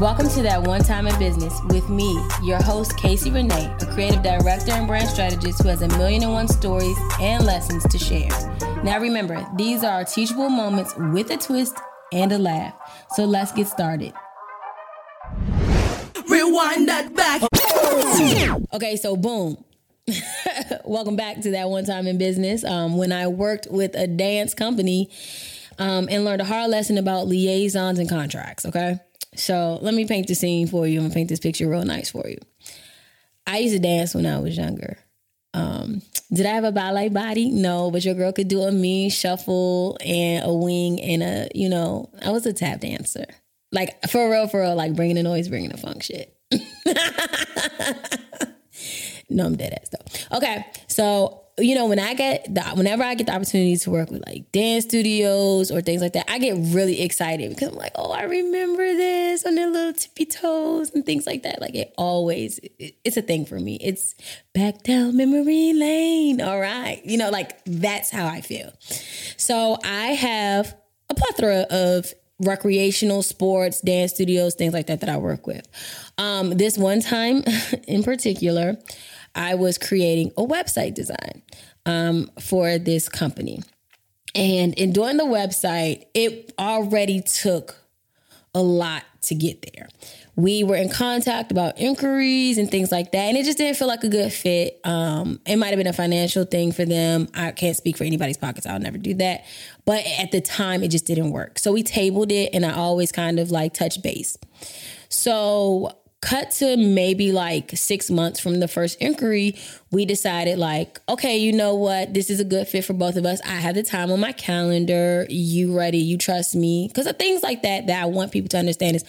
Welcome to That One Time in Business with me, your host, Casey Renae, a creative director and brand strategist who has a million and one stories and lessons to share. Now remember, these are teachable moments with a twist and a laugh. So let's get started. Rewind that back. Okay, so boom. Welcome back to that one time in business. Um, when I worked with a dance company um, and learned a hard lesson about liaisons and contracts. Okay, so let me paint the scene for you and paint this picture real nice for you. I used to dance when I was younger. Um, did I have a ballet body? No, but your girl could do a mean shuffle and a wing and a, you know, I was a tap dancer. Like for real, for real, like bringing the noise, bringing the funk shit. no, I'm dead ass though. Okay, so you know when I get the whenever I get the opportunity to work with like dance studios or things like that, I get really excited because I'm like, oh, I remember this on their little tippy toes and things like that. Like it always, it, it's a thing for me. It's back down memory lane. All right, you know, like that's how I feel. So I have a plethora of recreational sports, dance studios, things like that that I work with. Um, this one time in particular, I was creating a website design um, for this company. And in doing the website, it already took a lot to get there. We were in contact about inquiries and things like that, and it just didn't feel like a good fit. Um, it might have been a financial thing for them. I can't speak for anybody's pockets. I'll never do that. But at the time, it just didn't work. So we tabled it, and I always kind of like touch base. So cut to maybe like six months from the first inquiry, we decided like, okay, you know what? This is a good fit for both of us. I have the time on my calendar. You ready? You trust me? Because of things like that that I want people to understand is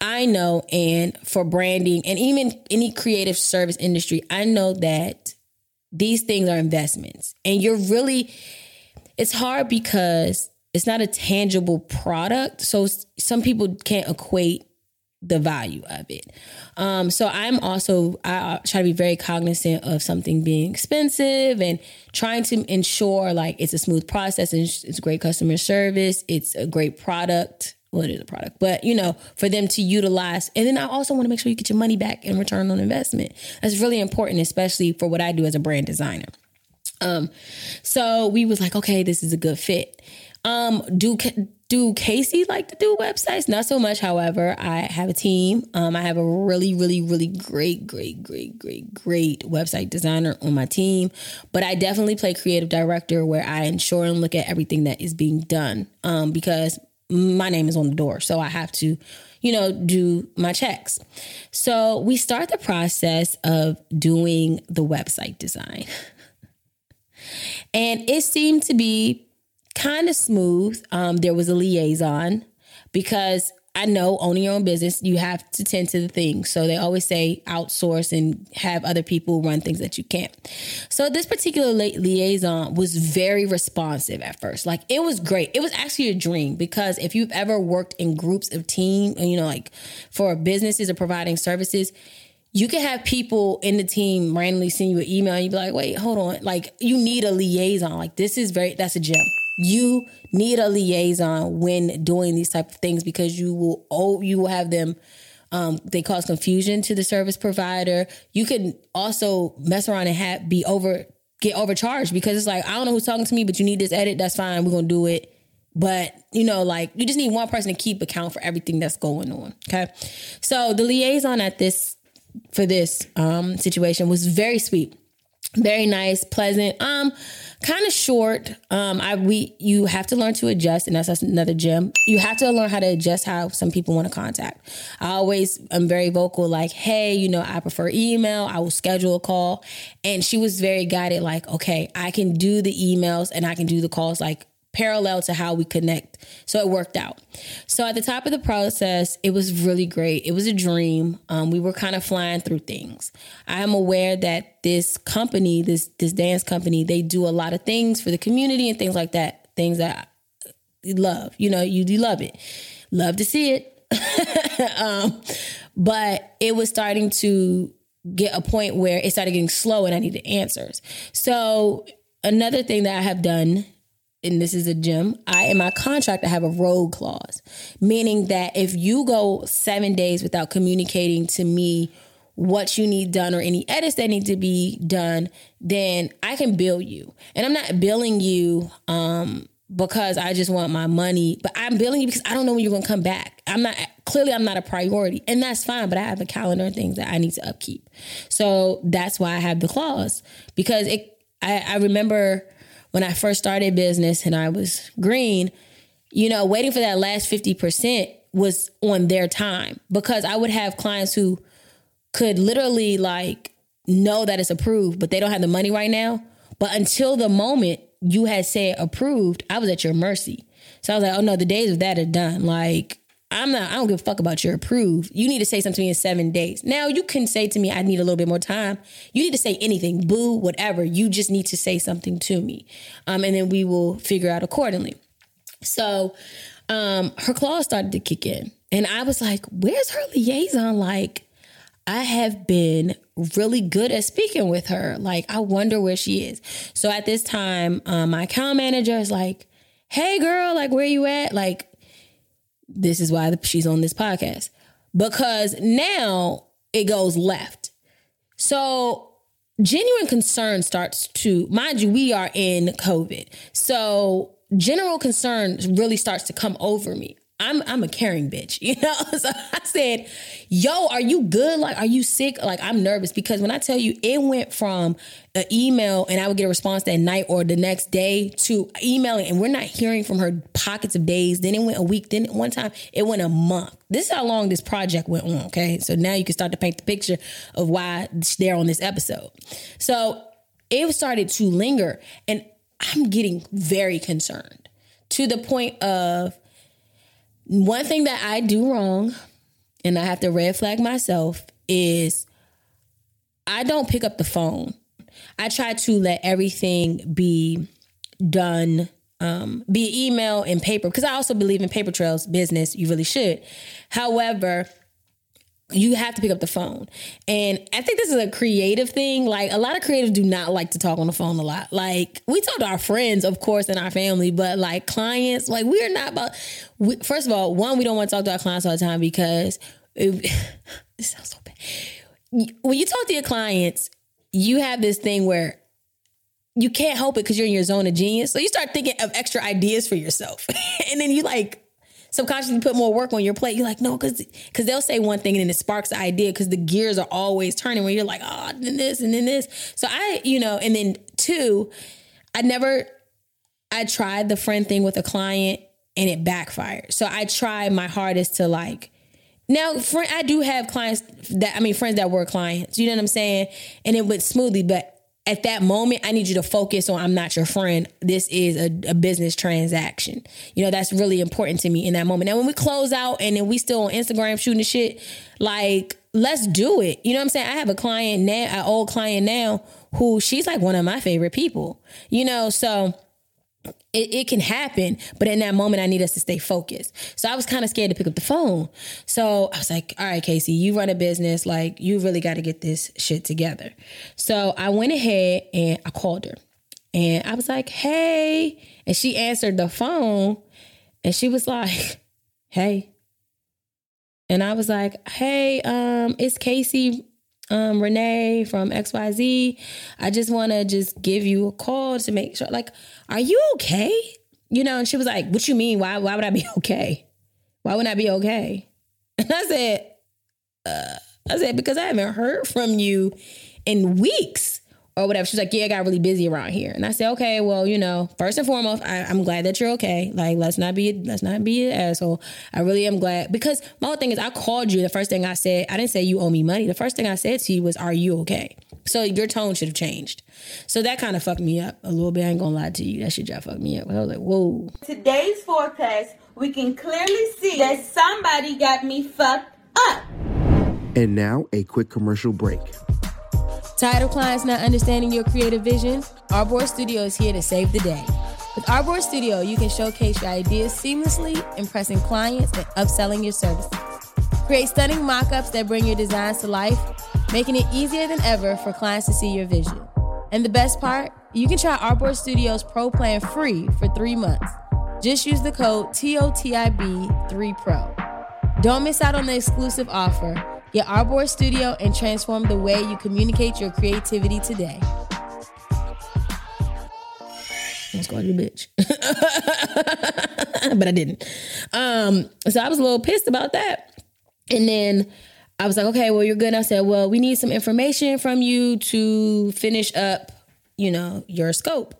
I know, and for branding and even any creative service industry, I know that these things are investments. And you're really, it's hard because it's not a tangible product. So some people can't equate the value of it. Um, so I'm also I try to be very cognizant of something being expensive and trying to ensure like it's a smooth process and it's great customer service, it's a great product, well, it is a product, but you know, for them to utilize. And then I also want to make sure you get your money back in return on investment. That's really important, especially for what I do as a brand designer. Um, so we was like, okay, this is a good fit. Um, do do Casey like to do websites? Not so much. However, I have a team. Um, I have a really, really, really great, great, great, great, great website designer on my team. But I definitely play creative director where I ensure and look at everything that is being done. Um, because my name is on the door. So I have to, you know, do my checks. So we start the process of doing the website design. and it seemed to be kind of smooth. Um, there was a liaison because I know owning your own business, you have to tend to the things. So they always say outsource and have other people run things that you can't. So this particular liaison was very responsive at first. Like it was great. It was actually a dream because if you've ever worked in groups of team, and you know, like for businesses or providing services, you can have people in the team randomly send you an email and you be like, wait, hold on. Like you need a liaison. Like this is very, that's a gem you need a liaison when doing these type of things because you will oh you will have them um, they cause confusion to the service provider. You can also mess around and have be over get overcharged because it's like i don't know who's talking to me but you need this edit. That's fine. We're gonna do it. But you know like you just need one person to keep account for everything that's going on. Okay. So the liaison at this for this um, situation was very sweet very nice pleasant um kind of short. Um, I we you have to learn to adjust, and that's, that's another gem. You have to learn how to adjust how some people want to contact. I always am very vocal, like, hey, you know, I prefer email. I will schedule a call, and she was very guided, like, okay, I can do the emails and I can do the calls, like parallel to how we connect. So it worked out. So at the top of the process, it was really great. It was a dream. Um, we were kind of flying through things. I am aware that this company, this this dance company, they do a lot of things for the community and things like that. Things that you love. You know, you do love it. Love to see it. um, but it was starting to get a point where it started getting slow and I needed answers. So another thing that I have done and this is a gem, I in my contract I have a rogue clause, meaning that if you go seven days without communicating to me what you need done or any edits that need to be done, then I can bill you. And I'm not billing you um, because I just want my money, but I'm billing you because I don't know when you're gonna come back. I'm not clearly I'm not a priority, and that's fine. But I have a calendar and things that I need to upkeep, so that's why I have the clause because it. I, I remember when I first started business and I was green, you know, waiting for that last fifty percent was on their time because I would have clients who could literally like know that it's approved, but they don't have the money right now. But until the moment you had said approved, I was at your mercy. So I was like, oh no, the days of that are done. Like, I'm not, I don't give a fuck about your approved. You need to say something to me in seven days. Now you can say to me, I need a little bit more time. You need to say anything, boo, whatever. You just need to say something to me. Um, and then we will figure out accordingly. So um, her clause started to kick in. And I was like, where's her liaison? Like, I have been really good at speaking with her. Like, I wonder where she is. So at this time, um, my account manager is like, hey, girl, like, where you at? Like, this is why she's on this podcast. Because now it goes left. So genuine concern starts to, mind you, we are in COVID. So general concern really starts to come over me. I'm I'm a caring bitch, you know. So I said, "Yo, are you good? Like, are you sick? Like, I'm nervous because when I tell you, it went from an email and I would get a response that night or the next day to emailing, and we're not hearing from her pockets of days. Then it went a week. Then one time it went a month. This is how long this project went on. Okay, so now you can start to paint the picture of why they're on this episode. So it started to linger, and I'm getting very concerned to the point of one thing that I do wrong, and I have to red flag myself, is I don't pick up the phone. I try to let everything be done um, be email and paper because I also believe in paper trails business. You really should. However, you have to pick up the phone. And I think this is a creative thing. Like a lot of creatives do not like to talk on the phone a lot. Like we talk to our friends, of course, and our family, but like clients, like we're not about. We, first of all, one, we don't want to talk to our clients all the time because it, it sounds so bad. When you talk to your clients, you have this thing where you can't help it because you're in your zone of genius. So you start thinking of extra ideas for yourself, and then you like subconsciously put more work on your plate. You're like, no, because because they'll say one thing and then it sparks the idea because the gears are always turning when you're like, oh, then this and then this. So I, you know, and then two, I never, I tried the friend thing with a client and it backfired. So I tried my hardest to like. Now, friend, I do have clients that I mean, friends that were clients. You know what I'm saying? And it went smoothly, but at that moment, I need you to focus on I'm not your friend. This is a, a, business transaction. You know, that's really important to me in that moment. Now, when we close out and then we still on Instagram shooting the shit, like, let's do it. You know what I'm saying? I have a client now, an old client now, who she's like one of my favorite people, you know, so it, it, can happen, but in that moment, I need us to stay focused. So I was kind of scared to pick up the phone. So I was like, all right, Casey, you run a business. Like, you really got to get this shit together. So I went ahead and I called her and I was like, hey. And she answered the phone and she was like, hey. And I was like, hey, um, it's Casey um, Renae from XYZ. I just want to just give you a call to make sure, like, are you okay? You know, and she was like, what you mean? Why, why would I be okay? Why would I be okay? And I said, uh, I said, because I haven't heard from you in weeks or whatever. She's like, yeah, I got really busy around here. And I said, okay, well, you know, first and foremost, I, am glad that you're okay. Like, let's not be, let's not be an asshole. I really am glad because my whole thing is I called you. The first thing I said, I didn't say you owe me money. The first thing I said to you was, are you okay? So your tone should have changed. So that kind of fucked me up a little bit. I ain't gonna lie to you. That shit just fucked me up. I was like, whoa. Today's forecast, we can clearly see that somebody got me fucked up. And now a quick commercial break. Tired of clients not understanding your creative vision? Artboard Studio is here to save the day. With Artboard Studio, you can showcase your ideas seamlessly, impressing clients and upselling your services. Create stunning mock ups that bring your designs to life, making it easier than ever for clients to see your vision. And the best part, you can try Artboard Studios Pro Plan free for three months. Just use the code TOTIB3PRO. Don't miss out on the exclusive offer. Get Artboard Studio and transform the way you communicate your creativity today. I was calling you bitch. but I didn't. Um, so I was a little pissed about that. And then I was like, okay, well, you're good. I said, well, we need some information from you to finish up, you know, your scope.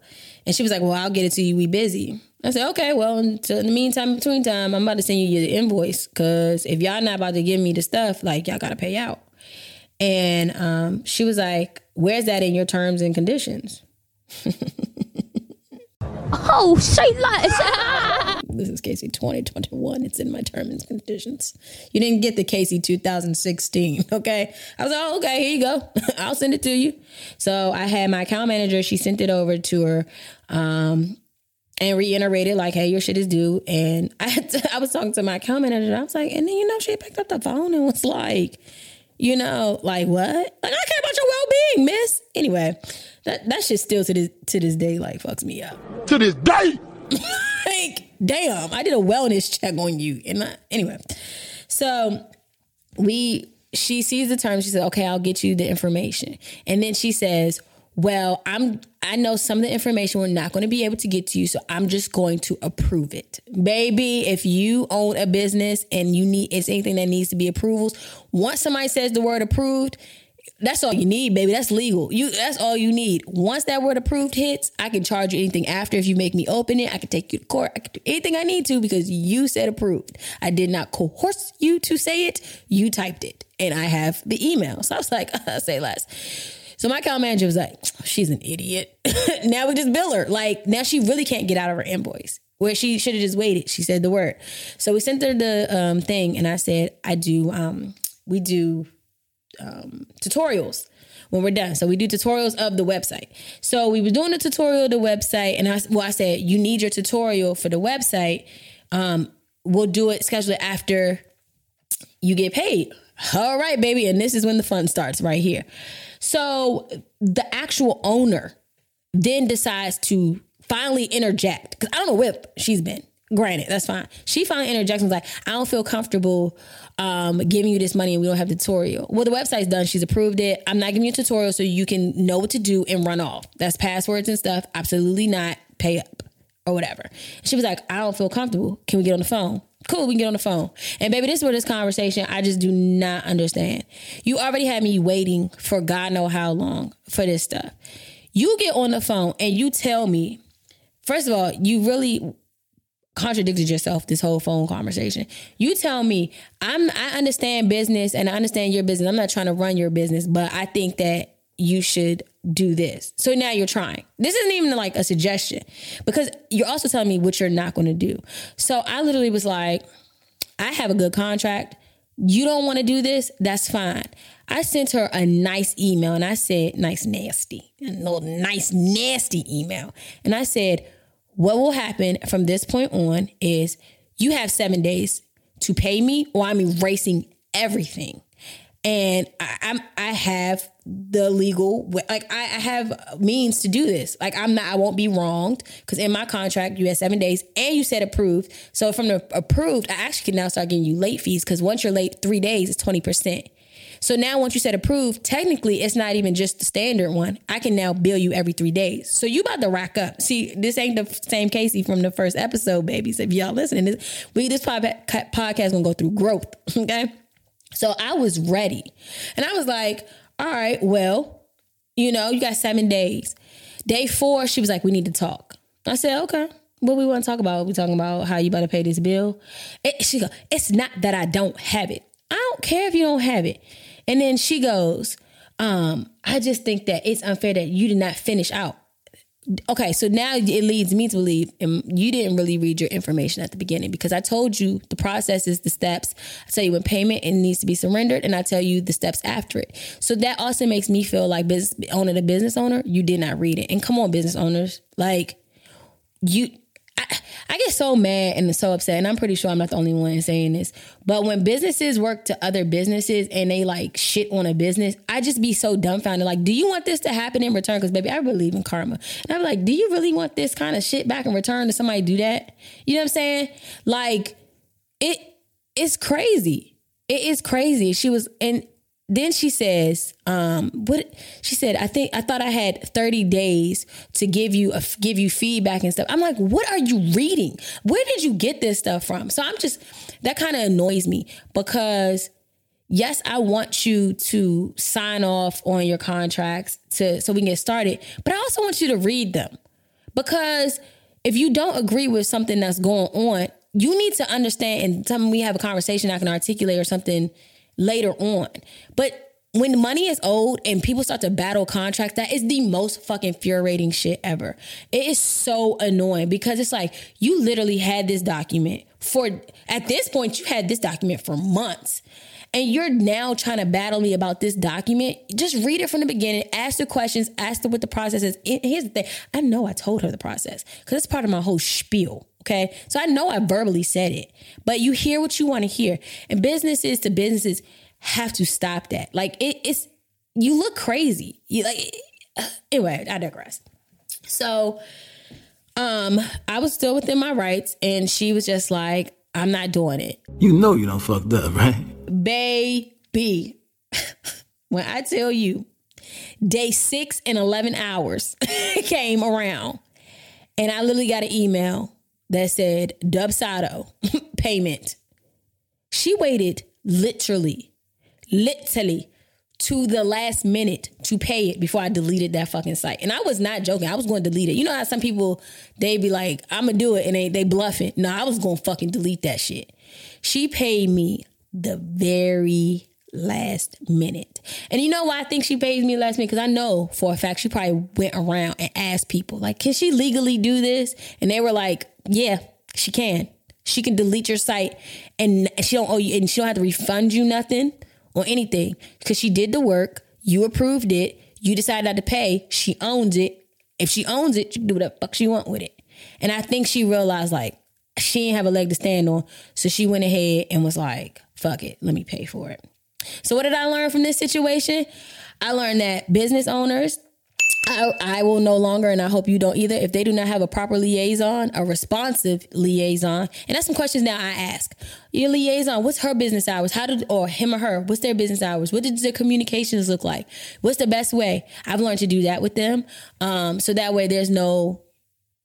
And she was like, well, I'll get it to you. We busy. I said, okay, well, in the meantime, between time, I'm about to send you the invoice because if y'all not about to give me the stuff, like y'all got to pay out. And um, she was like, where's that in your terms and conditions? Oh, say less. this is Casey 2021. It's in my terms and conditions. You didn't get the Casey 2016, okay? I was like, oh, okay, here you go. I'll send it to you. So I had my account manager, she sent it over to her um, and reiterated, like, hey, your shit is due. And I, to, I was talking to my account manager. I was like, and then, you know, she picked up the phone and was like, you know, like what? Like I care about your well being, miss. Anyway, that that shit still to this to this day like fucks me up. To this day. like, damn, I did a wellness check on you. And I, anyway, so we she sees the term. She said, "Okay, I'll get you the information." And then she says, "Well, I'm I know some of the information we're not going to be able to get to you, so I'm just going to approve it. Baby, if you own a business and you need it's anything that needs to be approvals, once somebody says the word approved, that's all you need, baby. That's legal. You that's all you need. Once that word approved hits, I can charge you anything after if you make me open it. I can take you to court. I can do anything I need to because you said approved. I did not coerce you to say it. You typed it. And I have the email. So I was like, say less. So my account manager was like, she's an idiot. now we just bill her. Like now she really can't get out of her invoice. Where she should have just waited. She said the word. So we sent her the um, thing and I said, I do um, we do um, tutorials when we're done. So we do tutorials of the website. So we were doing a tutorial of the website, and I well, I said you need your tutorial for the website. Um, we'll do it schedule it after you get paid. All right, baby, and this is when the fun starts right here. So the actual owner then decides to finally interject because I don't know where she's been. Granted, that's fine. She finally interjects and was like, I don't feel comfortable um, giving you this money and we don't have the tutorial. Well, the website's done. She's approved it. I'm not giving you a tutorial so you can know what to do and run off. That's passwords and stuff. Absolutely not. Pay up or whatever. She was like, I don't feel comfortable. Can we get on the phone? Cool, we can get on the phone. And baby, this is where this conversation I just do not understand. You already had me waiting for God know how long for this stuff. You get on the phone and you tell me, first of all, you really contradicted yourself this whole phone conversation. You tell me, I'm I understand business and I understand your business. I'm not trying to run your business, but I think that you should do this. So now you're trying. This isn't even like a suggestion because you're also telling me what you're not going to do. So I literally was like, I have a good contract. You don't want to do this? That's fine. I sent her a nice email and I said, nice, nasty, a little nice, nasty email. And I said, what will happen from this point on is you have seven days to pay me or I'm erasing everything. And I, I'm I have the legal like I, I have means to do this. Like I'm not I won't be wronged because in my contract you had seven days and you said approved. So from the approved, I actually can now start getting you late fees because once you're late three days, it's twenty percent. So now once you said approved, technically it's not even just the standard one. I can now bill you every three days. So you about to rack up. See, this ain't the same Casey from the first episode, babies. If y'all listening, this, we this podcast gonna go through growth. Okay. So I was ready. And I was like, all right, well, you know, you got seven days. Day four, she was like, we need to talk. I said, okay. What we want to talk about? We talking about how you about to pay this bill? It, she go, it's not that I don't have it. I don't care if you don't have it. And then she goes, um, I just think that it's unfair that you did not finish out. Okay, so now it leads me to believe and you didn't really read your information at the beginning because I told you the process is the steps. I tell you when payment it needs to be surrendered, and I tell you the steps after it. So that also makes me feel like business owner, the business owner, you did not read it. And come on, business owners, like you I, get so mad and so upset, and I'm pretty sure I'm not the only one saying this. But when businesses work to other businesses and they like shit on a business, I just be so dumbfounded. Like, do you want this to happen in return? Because baby, I believe in karma, and I'm like, do you really want this kind of shit back in return to somebody do that? You know what I'm saying? Like, it it's crazy. It is crazy. She was and then she says, um, what she said, I think I thought I had 30 days to give you a, give you feedback and stuff. I'm like, what are you reading? Where did you get this stuff from? So I'm just that kind of annoys me because yes, I want you to sign off on your contracts to so we can get started, but I also want you to read them. Because if you don't agree with something that's going on, you need to understand and tell we have a conversation I can articulate or something later on. But when money is owed and people start to battle contracts, that is the most fucking infuriating shit ever. It is so annoying because it's like you literally had this document for at this point you had this document for months. And you're now trying to battle me about this document. Just read it from the beginning, ask the questions, ask her what the process is. Here's the thing I know I told her the process because it's part of my whole spiel. Okay. So I know I verbally said it, but you hear what you want to hear. And businesses to businesses have to stop that. Like it, it's, you look crazy. You like, anyway, I digress. So, um, I was still within my rights and she was just like, I'm not doing it. You know you don't fucked up, right? Baby, when I tell you day six and 11 hours came around and I literally got an email that said Dubsado payment. She waited literally, literally to the last minute to pay it before I deleted that fucking site. And I was not joking. I was going to delete it. You know how some people they be like, I'm gonna do it and they they bluff it. No, I was gonna fucking delete that shit. She paid me the very last minute. And you know why I think she paid me last minute? Because I know for a fact she probably went around and asked people, like, can she legally do this? And they were like, yeah, she can. She can delete your site and she don't owe you and she don't have to refund you nothing or anything. Because she did the work, you approved it, you decided not to pay, she owns it. If she owns it, you can do whatever fuck she want with it. And I think she realized like she didn't have a leg to stand on. So she went ahead and was like, fuck it, let me pay for it. So what did I learn from this situation? I learned that business owners, I, I, will no longer, and I hope you don't either, if they do not have a proper liaison, a responsive liaison. And that's some questions now I ask. Your liaison, what's her business hours? How did, or him or her, what's their business hours? What did their communications look like? What's the best way? I've learned to do that with them. Um, so that way there's no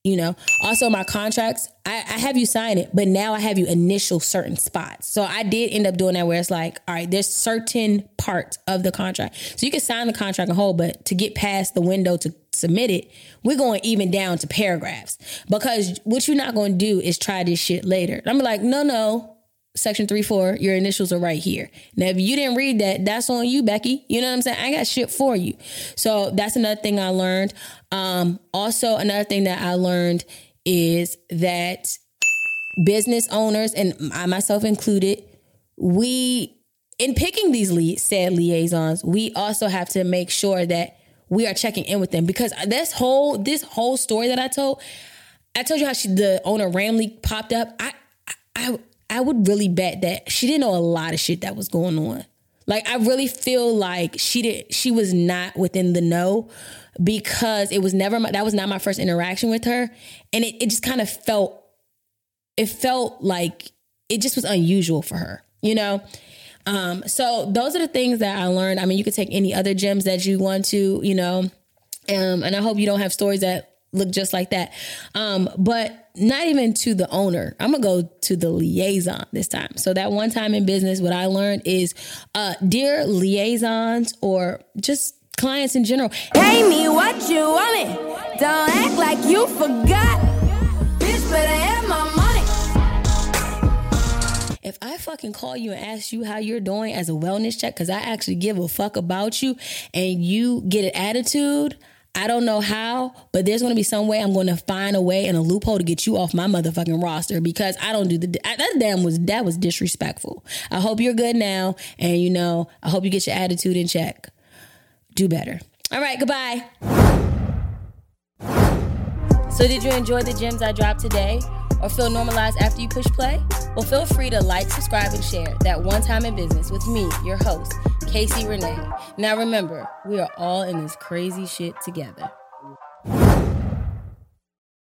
you know? Also my contracts I, I, have you sign it but now i have you initial certain spots. So i did end up doing that where it's like all right there's certain parts of the contract. So you can sign the contract in whole but to get past the window to submit it we're going even down to paragraphs. Because what you're not going to do is try this shit later. I'm like no no section 3 4 your initials are right here. Now if you didn't read that that's on you becky. You know what i'm saying? I got shit for you. So that's another thing i learned. Um, also another thing that i learned is that business owners and i myself included we in picking these lead, said liaisons we also have to make sure that we are checking in with them. Because this whole this whole story that i told i told you how she the owner randomly popped up. I i I would really bet that she didn't know a lot of shit that was going on. Like I really feel like she did she was not within the know because it was never my, that was not my first interaction with her and it, it just kind of felt it felt like it just was unusual for her, you know? Um, so those are the things that I learned. I mean, you could take any other gems that you want to, you know, um, and I hope you don't have stories that look just like that. Um, but not even to the owner. I'm gonna go to the liaison this time. So that one time in business, what I learned is, uh, dear liaisons or just clients in general, pay me what you want it. Don't act like you forgot. Bitch, better have my money. If I fucking call you and ask you how you're doing as a wellness check, because I actually give a fuck about you, and you get an attitude. I don't know how, but there's going to be some way I'm going to find a way and a loophole to get you off my motherfucking roster because I don't do the that damn was that was disrespectful. I hope you're good now, and you know I hope you get your attitude in check. Do better. All right, goodbye. So, did you enjoy the gems I dropped today? Or feel normalized after you push play? Well, feel free to like, subscribe, and share that one time in business with me, your host, Casey Renae. Now remember, we are all in this crazy shit together.